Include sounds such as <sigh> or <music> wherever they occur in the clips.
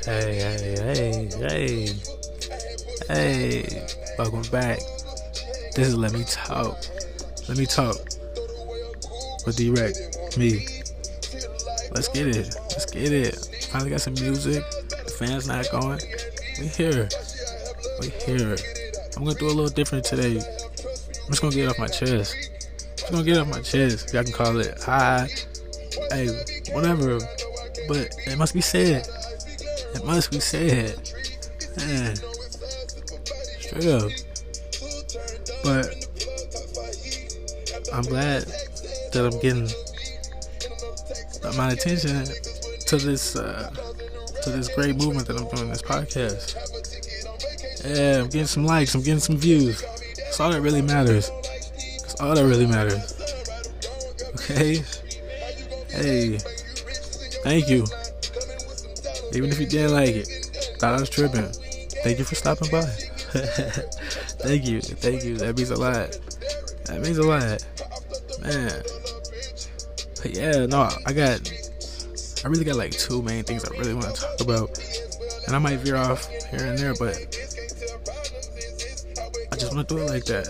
Hey, hey, hey, hey, hey, welcome back. This is Let Me Talk. Let Me Talk with D-Rec, me. Let's get it. Let's get it. Finally got some music. The fans not going. We here. We here. I'm gonna do a little different today. I'm just gonna get off my chest. Just gonna get off my chest. Y'all can call it high, hey, whatever. But it must be said. It must be said. Man. Straight up. But I'm glad that I'm getting my attention to this uh, to this great movement that I'm doing this podcast. Yeah, I'm getting some likes, I'm getting some views. That's all that really matters. That's all that really matters. Okay? Hey, thank you. Even if you didn't like it, thought I was tripping. Thank you for stopping by. <laughs> thank you, thank you. That means a lot. That means a lot, man. But yeah, no, I got. I really got like two main things I really want to talk about, and I might veer off here and there, but I just want to do it like that.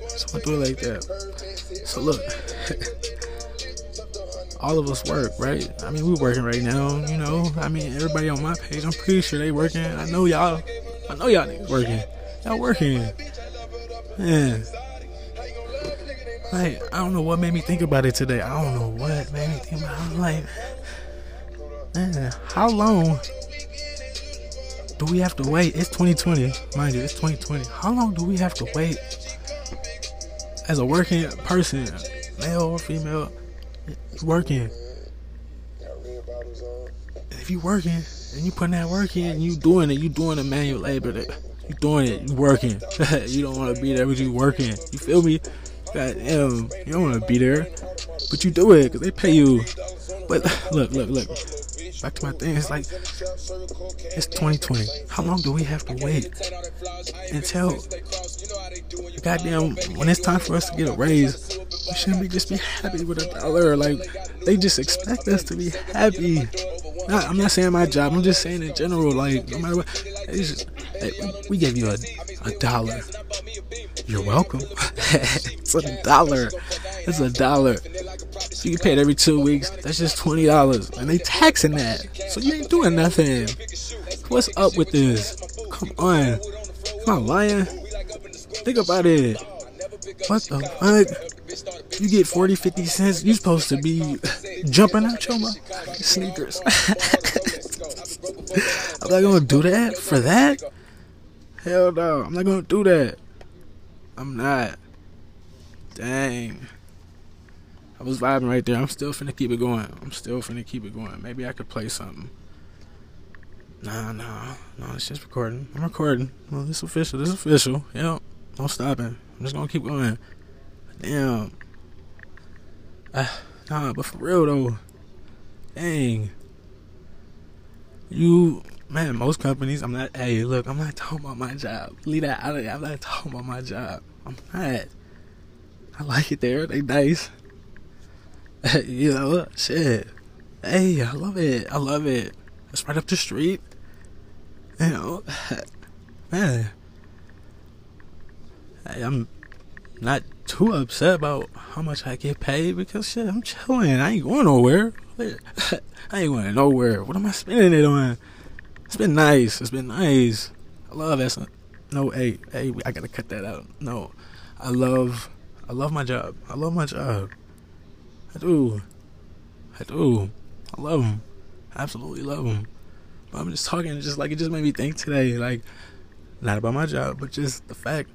Just want to do it like that. So look. All of us work, right? I mean, we working right now, you know. I mean, everybody on my page, I'm pretty sure they working. I know y'all, I know y'all niggas working. Y'all working, man. Like, I don't know what made me think about it today. I don't know what made me think about. It. I'm like, man, how long do we have to wait? It's 2020, mind you, it's 2020. How long do we have to wait as a working person, male or female? You working. And if you working and you putting that work in, you doing it, you doing the manual labor that you doing it, you working. <laughs> you don't want to be there, but you working. You feel me? God damn, you don't want to be there, but you do it because they pay you. But <sighs> look, look, look. Back to my thing. It's like it's 2020. How long do we have to wait until goddamn when it's time for us to get a raise? We shouldn't be just be happy with a dollar. Like they just expect us to be happy. Not, I'm not saying my job. I'm just saying in general. Like no matter what, just, hey, we gave you a, a dollar. You're welcome. <laughs> it's a dollar. It's a dollar. So you get paid every two weeks. That's just twenty dollars, and they taxing that. So you ain't doing nothing. What's up with this? Come on. Come on, lying. Think about it. What the fuck? You get 40, 50 cents, you supposed to be jumping out your sneakers. <laughs> I'm not gonna do that for that. Hell no, I'm not gonna do that. I'm not. Dang. I was vibing right there. I'm still finna keep it going. I'm still finna keep it going. Maybe I could play something. Nah, nah, no, it's just recording. I'm recording. Well, this official. This is official. Yep. No stopping. I'm just gonna keep going. Damn. Uh, nah, but for real though, dang. You, man, most companies, I'm not, hey, look, I'm not talking about my job. Leave that out of. I'm not talking about my job. I'm not. I like it there. They nice. <laughs> you know, shit. Hey, I love it. I love it. It's right up the street. You know, <laughs> man. Hey, I'm not too upset about how much I get paid because shit, I'm chilling. I ain't going nowhere. <laughs> I ain't going nowhere. What am I spending it on? It's been nice. It's been nice. I love that. No, hey, hey, I gotta cut that out. No, I love, I love my job. I love my job. I do. I do. I love them. Absolutely love them. But I'm just talking, just like it just made me think today, like not about my job, but just the fact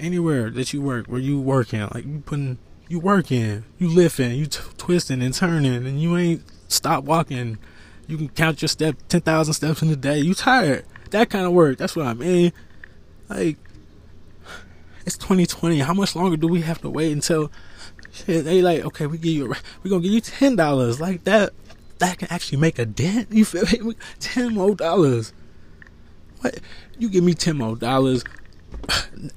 anywhere that you work, where you working, like you putting, you working, you lifting, you t- twisting and turning, and you ain't stop walking. You can count your step, ten thousand steps in a day. You tired? That kind of work. That's what I mean. Like, it's 2020. How much longer do we have to wait until? Shit, they like, okay, we give you, we gonna give you ten dollars. Like that, that can actually make a dent. <laughs> You feel me? Ten more dollars. What? You give me ten more dollars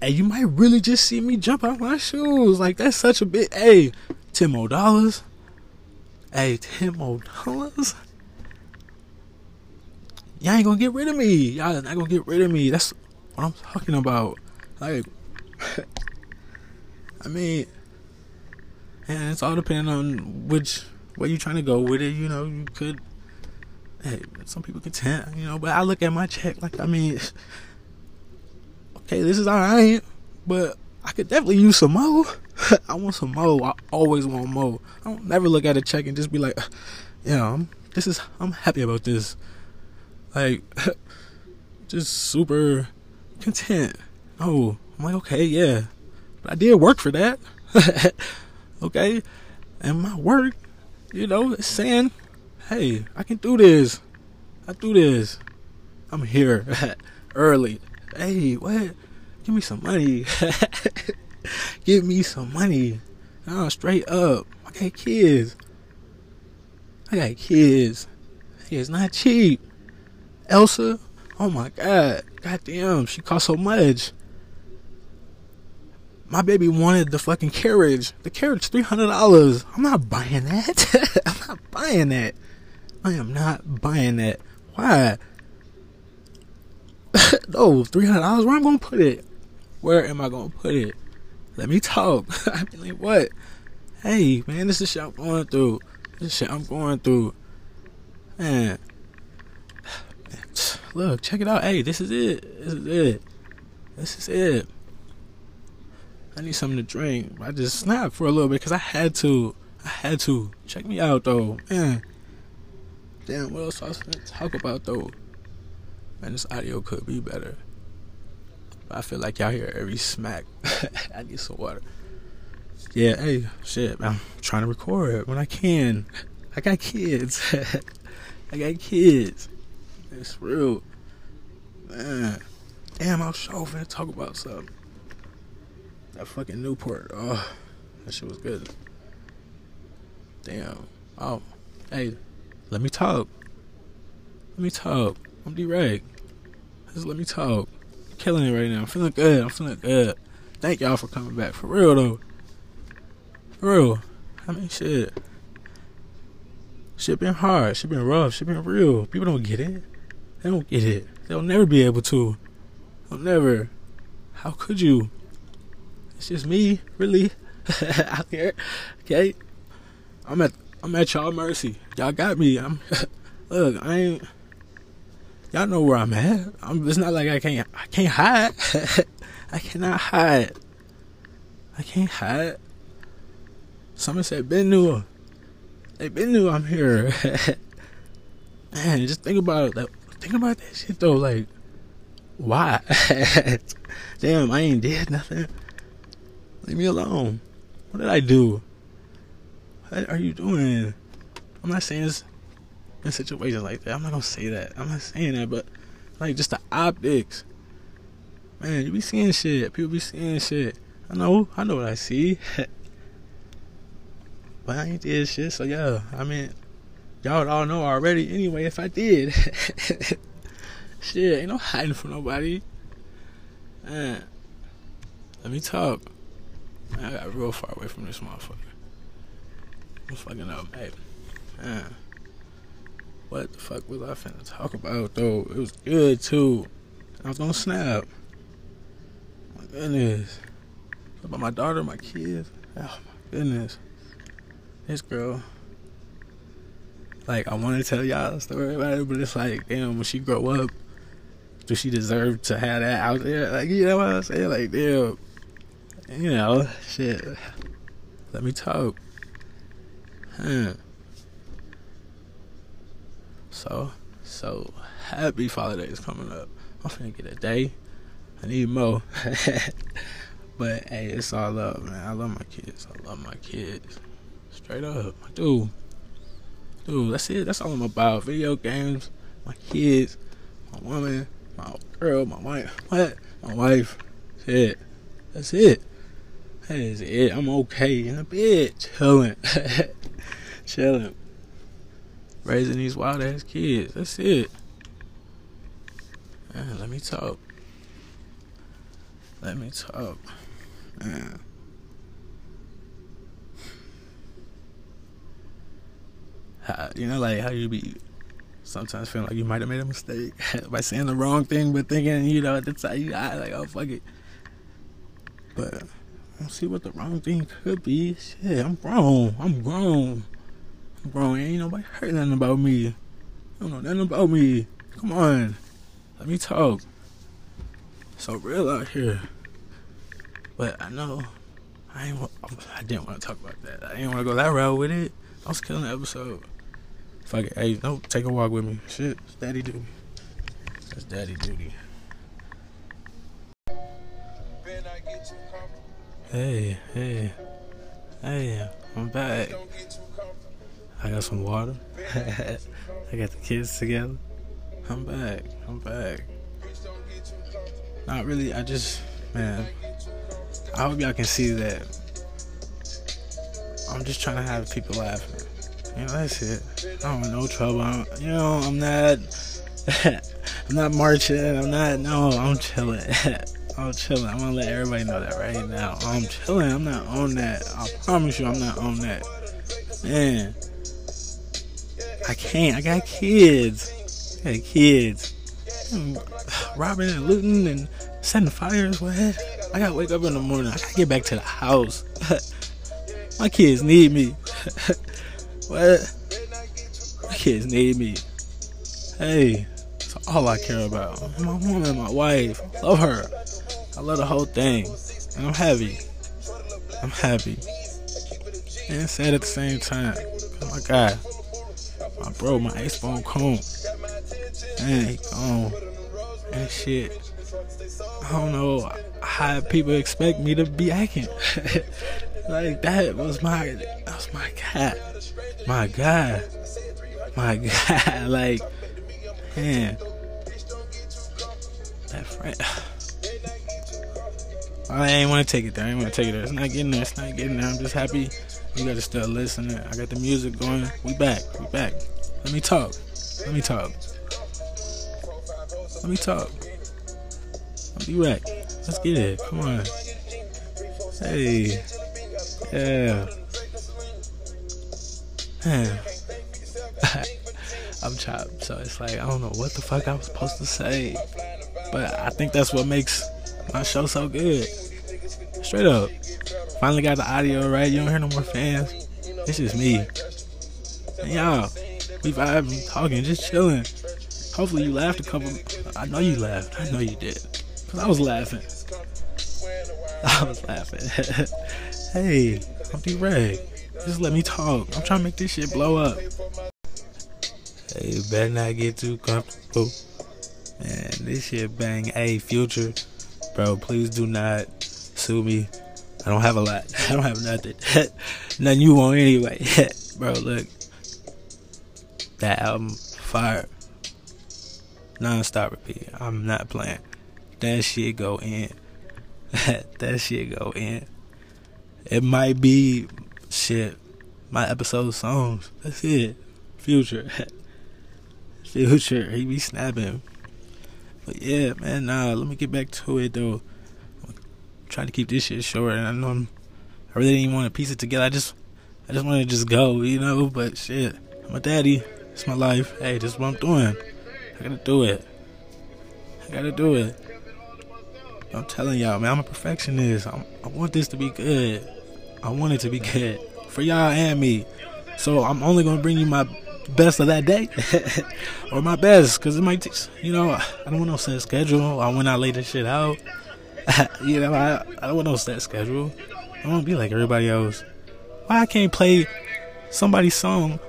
and you might really just see me jump out my shoes. Like that's such a big hey, ten more dollars. Hey, ten more dollars. y'all ain't gonna get rid of me. Y'all not gonna get rid of me. That's what I'm talking about. Like, <laughs> I mean, and it's all depending on which where you're trying to go with it. You know, you could. Hey, some people can content, you know, but I look at my check like I mean, <laughs> okay, this is all right, but I could definitely use some more. <laughs> I want some more. I always want more. I don't never look at a check and just be like, <sighs> yeah, I'm, this is I'm happy about this. Like, <laughs> just super content. Oh, I'm like, okay, yeah, but I did work for that. <laughs> okay, and my work, you know, saying, hey, I can do this. I do this. I'm here early. Hey, what? Give me some money. <laughs> Give me some money. No, straight up. I got kids. I got kids. It's not cheap. Elsa, oh my god. God damn, she cost so much. My baby wanted the fucking carriage. The carriage, $300. I'm not buying that. <laughs> I'm not buying that. I am not buying that. Why? <laughs> no, $300. Where I'm going to put it? Where am I to put it? Let me talk. <laughs> I mean, like, what? Hey, man, this is shit I'm going through. This shit I'm going through. Man. <sighs> Look, check it out. Hey, this is it. This is it. This is it. I need something to drink. I just snapped for a little bit because I had to. I had to. Check me out, though. Man. Damn, what else I was to talk about, though? Man, this audio could be better. I feel like y'all hear every smack. <laughs> I need some water. Yeah, hey, shit, I'm trying to record when I can. I got kids. <laughs> I got kids. It's real. Man. Damn, I was so finna talk about something. That fucking Newport. Oh, that shit was good. Damn. Oh, hey, let me talk. Let me talk. I'm direct. Just let me talk killing it right now. I'm feeling good. I'm feeling good. Thank y'all for coming back. For real though. For real. I mean shit. Shit been hard. Shit been rough. Shit been real. People don't get it. They don't get it. They'll never be able to. They'll never. How could you? It's just me, really, <laughs> out here. Okay. I'm at I'm at y'all mercy. Y'all got me. I'm <laughs> look, I ain't Y'all know where I'm at. I'm, it's not like I can't. I can't hide. <laughs> I cannot hide. I can't hide. Someone said Ben knew. They Ben knew I'm here. <laughs> Man, just think about that. Think about that shit though. Like, why? <laughs> Damn, I ain't did nothing. Leave me alone. What did I do? What are you doing? I'm not saying this in situations like that. I'm not gonna say that. I'm not saying that, but like just the optics. Man, you be seeing shit. People be seeing shit. I know. I know what I see. <laughs> but I ain't did shit. So yeah, I mean, y'all would all know already. Anyway, if I did, <laughs> shit, ain't no hiding from nobody. Man, let me talk. I got real far away from this motherfucker. I'm fucking up, hey. Man. What the fuck was I finna talk about though? It was good too. I was gonna snap. My goodness. About my daughter, my kids. Oh my goodness. This girl. Like I wanna tell y'all a story about it, but it's like, damn, when she grow up, do she deserve to have that out there? Like, you know what I'm saying? Like, damn. You know, shit. Let me talk. Huh. So, so happy Father Day is coming up. I'm finna get a day. I need more. <laughs> but hey, it's all love, man. I love my kids. I love my kids. Straight up. Dude. Dude, that's it. That's all I'm about. Video games, my kids, my woman, my girl, my wife. What? My wife. That's it. That's it. That is it. I'm okay in a bed. Chilling. <laughs> Chilling raising these wild ass kids. That's it. Man, let me talk. Let me talk. Man. How, you know, like how you be sometimes feeling like you might have made a mistake <laughs> by saying the wrong thing, but thinking, you know, at the time, you I like, oh, fuck it. But I don't see what the wrong thing could be. Shit, I'm grown. I'm grown. I'm. Ain't nobody heard nothing about me. You don't know nothing about me. Come on. Let me talk. So real out here. But I know I ain't. I didn't want to talk about that. I didn't want to go that route with it. I was killing the episode. Fuck it. Hey, no, take a walk with me. Shit, it's daddy duty. That's daddy duty. Hey, hey, hey, I'm back. I got some water. <laughs> I got the kids together. I'm back. I'm back. Not really. I just, man. I hope y'all can see that. I'm just trying to have people laughing. You know, that's it. I don't want no trouble. I'm, you know, I'm not. <laughs> I'm not marching. I'm not. No, I'm chilling. <laughs> I'm chilling. I'm gonna let everybody know that right now. I'm chilling. I'm not on that. I promise you, I'm not on that. Man, I can't. I got kids. I got kids. I'm robbing and looting and setting fires. What? I gotta wake up in the morning. I gotta get back to the house. <laughs> My kids need me. <laughs> What? My kids need me. Hey, that's all I care about. My woman, my wife. Love her. I love the whole thing. And I'm happy. I'm happy. And sad at the same time. Oh my God. Bro, my ace phone comb. Man, he gone. And shit. I don't know how people expect me to be acting. <laughs> like that was my that was my cat my God, my <laughs> God, like, man, that friend. <sighs> I ain't want to take it there. I ain't want to take it there. It's not getting there. It's not getting there. I'm just happy you got to still listening. I got the music going. We back. We back. Let me talk. Let me talk. Let me talk. I'll be back. Let's get it. Come on. Hey. Yeah. <laughs> I'm chopped, so it's like I don't know what the fuck I was supposed to say. But I think that's what makes my show so good. Straight up. Finally got the audio right. You don't hear no more fans. It's just me. And y'all, we vibing, talking, just chilling. Hopefully you laughed a couple. I know you laughed. I know you did. Cause I was laughing. <laughs> I was laughing. <laughs> hey, I'm D-Rec. Just let me talk. I'm trying to make this shit blow up. Hey, better not get too comfortable. Man, this shit bang. Hey, future, bro, please do not sue me. I don't have a lot. <laughs> I don't have nothing. Nothing you want anyway. bro, look. That album, fire. Non-stop repeat. I'm not playing. That shit go in. <laughs> that shit go in. It might be shit, my episode songs. That's it. Future. <laughs> Future. He be snapping. But yeah, man, nah, let me get back to it though. I'm trying to keep this shit short and I know I'm I really didn't want to piece it together. I just I just want to just go, you know, but shit. A daddy. It's my life. Hey, this is what I'm doing. I gotta do it. I gotta do it. I'm telling y'all, man, I'm a perfectionist. I'm, I want this to be good. I want it to be good for y'all and me. So I'm only gonna bring you my best of that day, <laughs> or my best, cause it might, t- you know, I don't want no set schedule. I when I lay this shit out, <laughs> you know, I I don't want no set schedule. I want to be like everybody else. Why I can't play somebody's song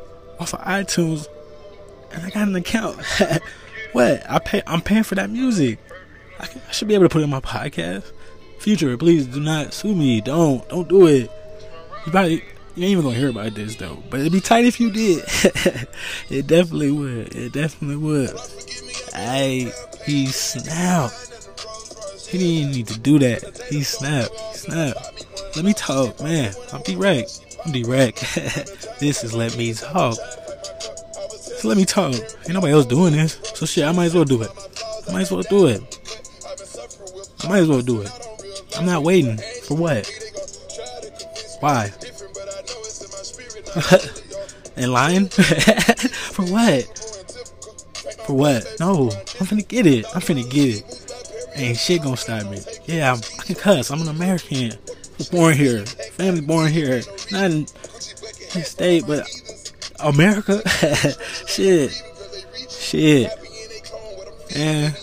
off of iTunes and I got an account? <laughs> what I pay? I'm paying for that music. I, can, I should be able to put it in my podcast. Future, please do not sue me. Don't don't do it. You probably you ain't even gonna hear about this though. But it'd be tight if you did. <laughs> it definitely would. It definitely would. Hey, he snapped. He didn't need to do that. He snapped. He snapped. Let me talk, man. I'm direct. I'm direct. <laughs> this is let me talk. Let me talk. Ain't nobody else doing this. So shit, I might as well do it. I might as well do it. I might as well do it. I'm not waiting. For what? Why? <laughs> In line? <laughs> For what? For what? No, I'm finna get it. I'm finna get it. Ain't shit gonna stop me. Yeah, I'm, I can cuss. I'm an American. Born here. Family born here. Not in the state, but America. <laughs> shit. Shit. And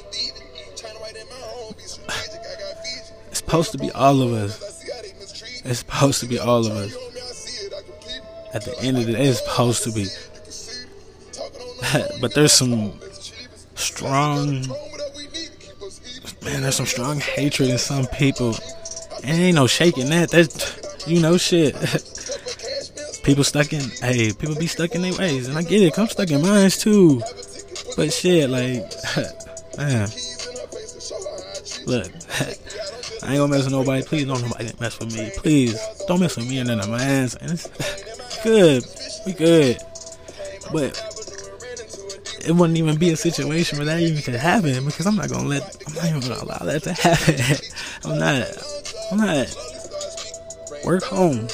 it's supposed to be all of us. It's supposed to be all of us. At the end of the day, it's supposed to be. <laughs> but there's some strong man, there's some strong hatred in some people. And ain't no shaking that. That's you know shit. <laughs> people stuck in hey, people be stuck in their ways, and I get it. I'm stuck in mine too. But shit, like <laughs> man. Look, <laughs> I ain't gonna mess with nobody. Please don't nobody mess with me. Please don't mess with me and of my ass. And it's <laughs> good. We good. But it wouldn't even be a situation where that even could happen because I'm not gonna let I'm not even gonna allow that to happen. I'm not I'm not work home.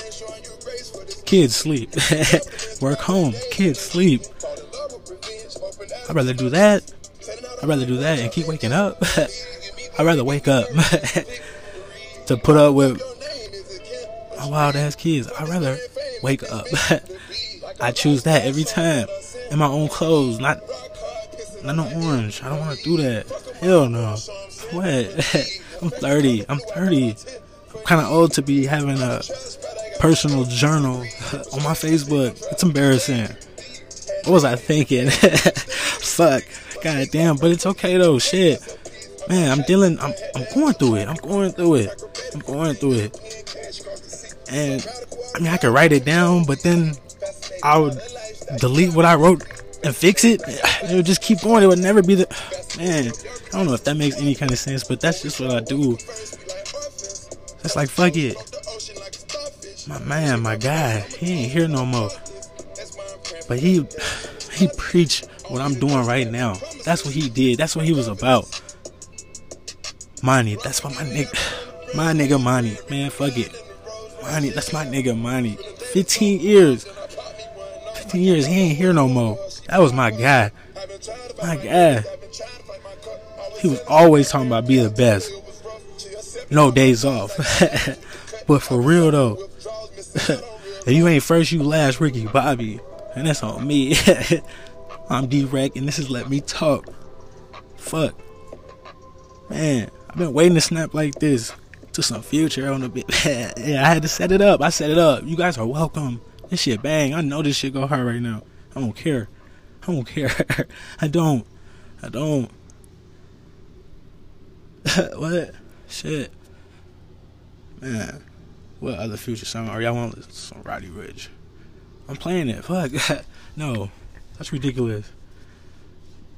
Kids sleep. <laughs> work home. Kids sleep. I'd rather do that. I'd rather do that and keep waking up. <laughs> I'd rather wake up <laughs> to put up with my wild ass kids. I'd rather wake up. I choose that every time in my own clothes, not not no orange. I don't want to do that. Hell no. What? I'm 30. I'm 30. I'm kind of old to be having a personal journal <laughs> on my Facebook. It's embarrassing. What was I thinking? <laughs> Fuck. God damn. But it's okay though. Shit. Man, I'm dealing. I'm, I'm going through it. I'm going through it. I'm going through it. And I mean, I could write it down, but then I would delete what I wrote and fix it. <sighs> It would just keep going. It would never be the man. I don't know if that makes any kind of sense, but that's just what I do. It's like fuck it. My man, my guy, he ain't here no more. But he he preached what I'm doing right now. That's what he did. That's what he was about. Money. That's what my nigga, my nigga, money. Man, fuck it. Money. That's my nigga, money. 15 years. 15 years. He ain't here no more. That was my guy. My guy. He was always talking about be the best. No days off. <laughs> but for real though, if you ain't first, you last, Ricky Bobby. And that's on me. <laughs> I'm D-Rec, and this is Let Me Talk. Fuck. Man, I've been waiting to snap like this to some future on the bit. <laughs> yeah, I had to set it up. I set it up. You guys are welcome. This shit bang. I know this shit go hard right now. I don't care. I don't care. <laughs> I don't. I don't. what? Shit. Man. What other future song? Or y'all want some Roddy Ricch? I'm playing it. Fuck. <laughs> no. That's ridiculous.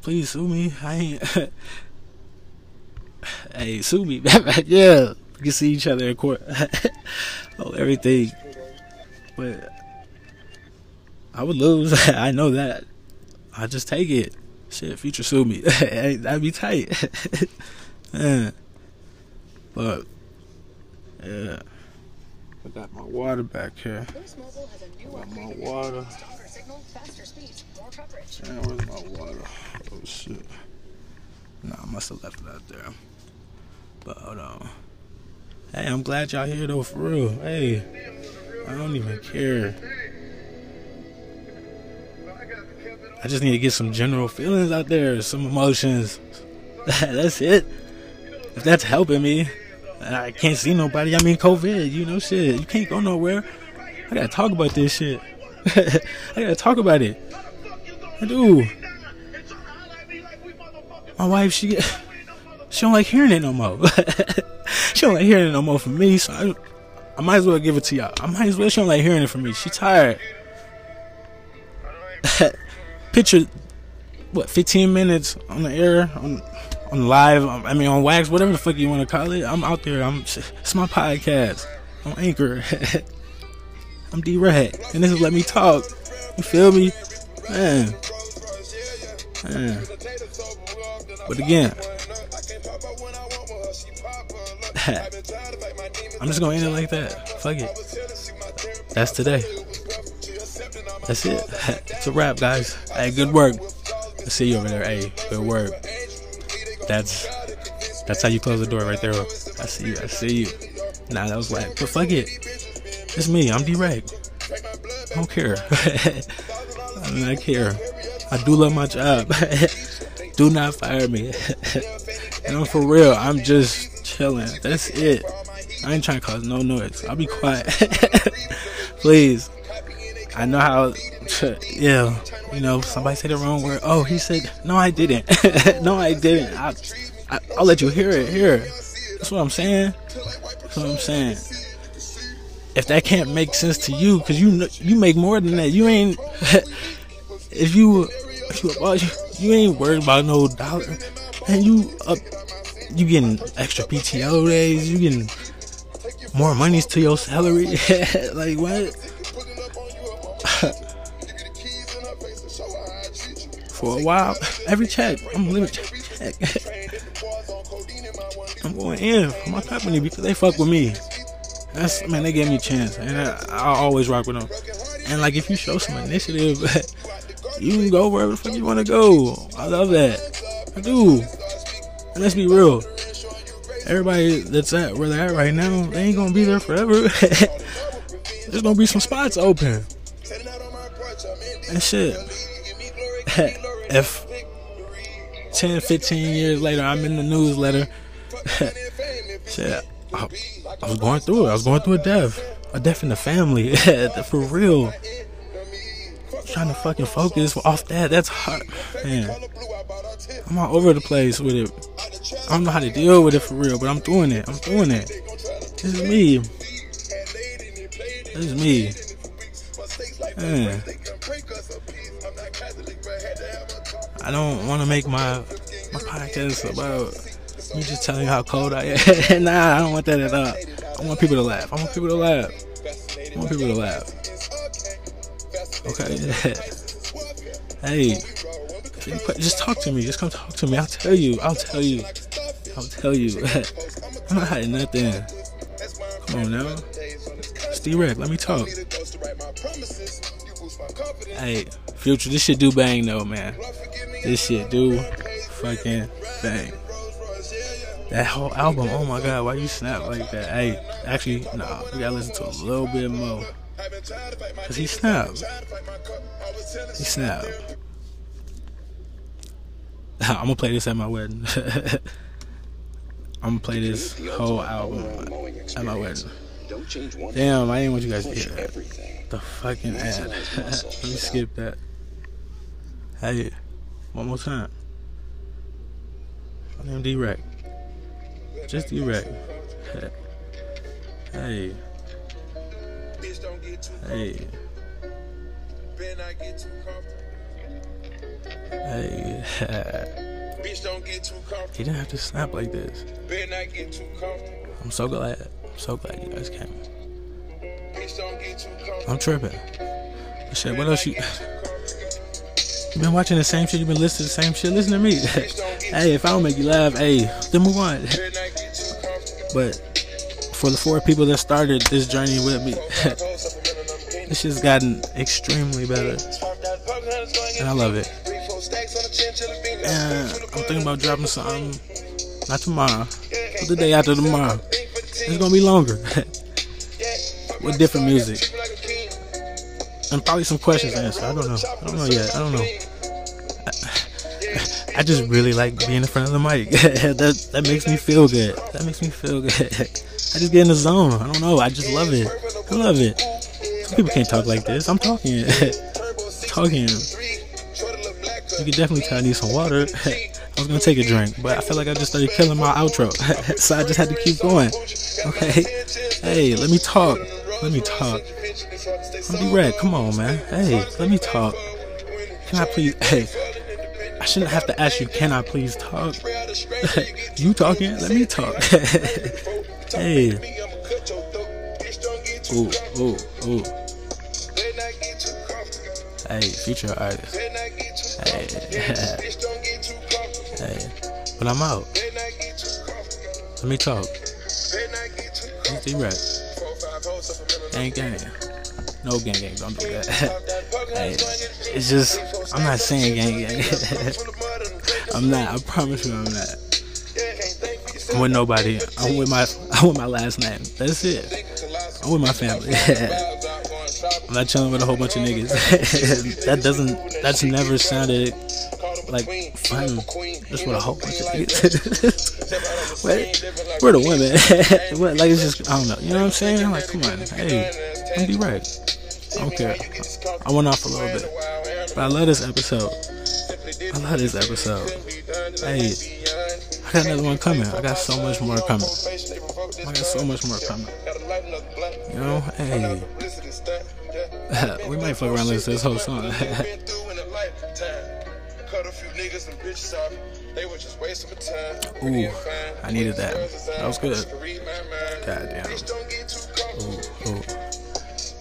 Please sue me. I ain't. <laughs> hey, sue me. <laughs> yeah. We can see each other in court. oh, everything. But I would lose. I know that. I just take it. Shit, future sue me. That'd be tight. But yeah. I got my water back here. I got my water. Where's my water? Oh shit. Nah, I must have left it out there. But hold on. Hey, I'm glad y'all here though, for real. Hey, I don't even care. I just need to get some general feelings out there, some emotions. <laughs> that's it. If that's helping me, I can't see nobody. I mean, COVID, you know, shit. You can't go nowhere. I gotta talk about this shit. <laughs> I gotta talk about it. I do. My wife, she <laughs> she don't like hearing it no more. <laughs> she don't like hearing it no more from me. So I, I might as well give it to y'all. I might as well. She don't like hearing it from me. She tired. Picture what 15 minutes on the air on on live. Um, I mean on wax, whatever the fuck you want to call it. I'm out there. I'm. It's my podcast. I'm Anchor. <laughs> I'm D-Rec, and this is Let Me Talk. You feel me, man? Man. But again, <laughs> I'm just gonna end it like that. Fuck it. That's today. That's it. <laughs> It's a wrap, guys. Hey, good work. I see you over there. Hey, good work. That's that's how you close the door right there. I see you. I see you. Nah, that was like, but fuck it. It's me. I'm direct. I don't care. <laughs> I not care. I do love my job. <laughs> do not fire me. <laughs> and I'm for real. I'm just chilling. That's it. I ain't trying to cause no noise. I'll be quiet. Please. I know how. Yeah. You know, somebody said the wrong word. Oh, he said, no, I didn't. <laughs> no, I didn't. I, I, will let you hear it. Here. That's what I'm saying. That's what I'm saying. If that can't make sense to you, because you you make more than that. You ain't. <laughs> if you if you about you, ain't worried about no dollar, and you up, you getting extra PTO days. You getting more monies to your salary. <laughs> like what? For a while, every check, I'm living check. <laughs> I'm going in for my company because they fuck with me. That's man, they gave me a chance, and I, I always rock with them. And like, if you show some initiative, <laughs> you can go wherever the fuck you want to go. I love that. I do. And let's be real. Everybody that's at where they're at right now, they ain't gonna be there forever. <laughs> There's gonna be some spots open. And shit. If 10, 15 years later I'm in the newsletter, <laughs> shit, I, I was going through it. I was going through a death. A death in the family. <laughs> For real trying to fucking focus off that. That's hard, man. I'm all over the place with it. I don't know how to deal with it for real, but I'm doing it. I'm doing it. This is me. This is me. Man. I don't want to make my my podcast about me just telling you how cold I am. <laughs> nah, I don't want that at all. I want people to laugh. I want people to laugh. I want people to laugh. Okay. <laughs> hey, just talk to me. Just come talk to me. I'll tell you. I'll tell you. I'll tell you. <laughs> I'm not hiding nothing. Come on now. Steve Rec, let me talk. Hey, future, this shit do bang though, man. This shit do fucking bang. That whole album, oh my god, why you snap like that? Hey, actually, nah, we gotta listen to a little bit more. Cause he snapped. He snapped. <laughs> I'm gonna play this at my wedding. <laughs> I'm gonna play this whole album at my wedding. Damn, I didn't want you guys to hear that. The fucking ad. <laughs> Let me skip that. Hey, one more time. My name D-Rec. Just D-Rec. <laughs> Hey. Hey. Hey. Bitch don't get too comfortable. He didn't have to snap like this. not get too comfortable. I'm so glad. I'm so glad you guys came. Bitch don't get too comfortable. I'm tripping. Shit, what else you you been watching the same shit, you've been listening to the same shit, listen to me. <laughs> hey, if I don't make you laugh, hey, then move on. <laughs> but for the four people that started this journey with me, <laughs> This shit's gotten extremely better. And I love it. And I'm thinking about dropping something, not tomorrow, but the day after tomorrow. It's gonna be longer. With different music. And probably some questions answered. I don't know. I don't know yet. I don't know. I, <laughs> just really like being in front of the mic. <laughs> that that makes me feel good. That makes me feel good. <laughs> I just get in the zone. I don't know. I just love it. I love it. Some people can't talk like this. I'm talking. talking. You can definitely tell I need some water. I was gonna take a drink, but I feel like I just started killing my outro, so I just had to keep going. Okay, hey, let me talk. Let me talk. I'm be red. Come on, man. Hey, let me talk. Can I please? Hey, I shouldn't have to ask you. Can I please talk? <laughs> you talking? Let me talk. <laughs> hey. Ooh, ooh, ooh. Hey, future artist. Hey, <laughs> hey. But I'm out. Let me talk. It's D-Rec. Gang gang. No gang gang, don't do that. <laughs> hey, it's just I'm not saying gang gang. <laughs> I'm not. I promise you, I'm not. I'm with nobody. I'm with my. <laughs> I'm with my last name. That's it. I'm with my family. I'm not chilling with a whole bunch of niggas. that doesn't. That's never sounded like fun. Just with a whole bunch of niggas. We're the women. <laughs> what? Like it's just. I don't know. You know what I'm saying? Like, come on. Hey, I'm be right. I don't care. I went off a little bit, but I love this episode. I love this episode. Hey, I got another one coming. I got so much more coming. I got so much more coming. You know, hey, <laughs> we might fuck around to this whole song. <laughs> Ooh, I needed that. That was good. God damn. Ooh, ooh.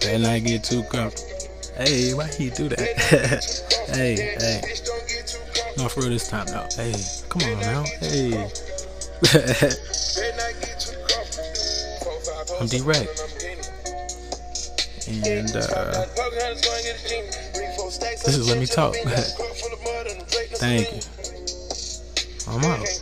Better not get too comfortable. Hey, why he do that? hey, hey. No, for real this time though. Hey, come on now. Hey. I'm direct. And uh, this is Let Me Talk. Thank you. I'm out.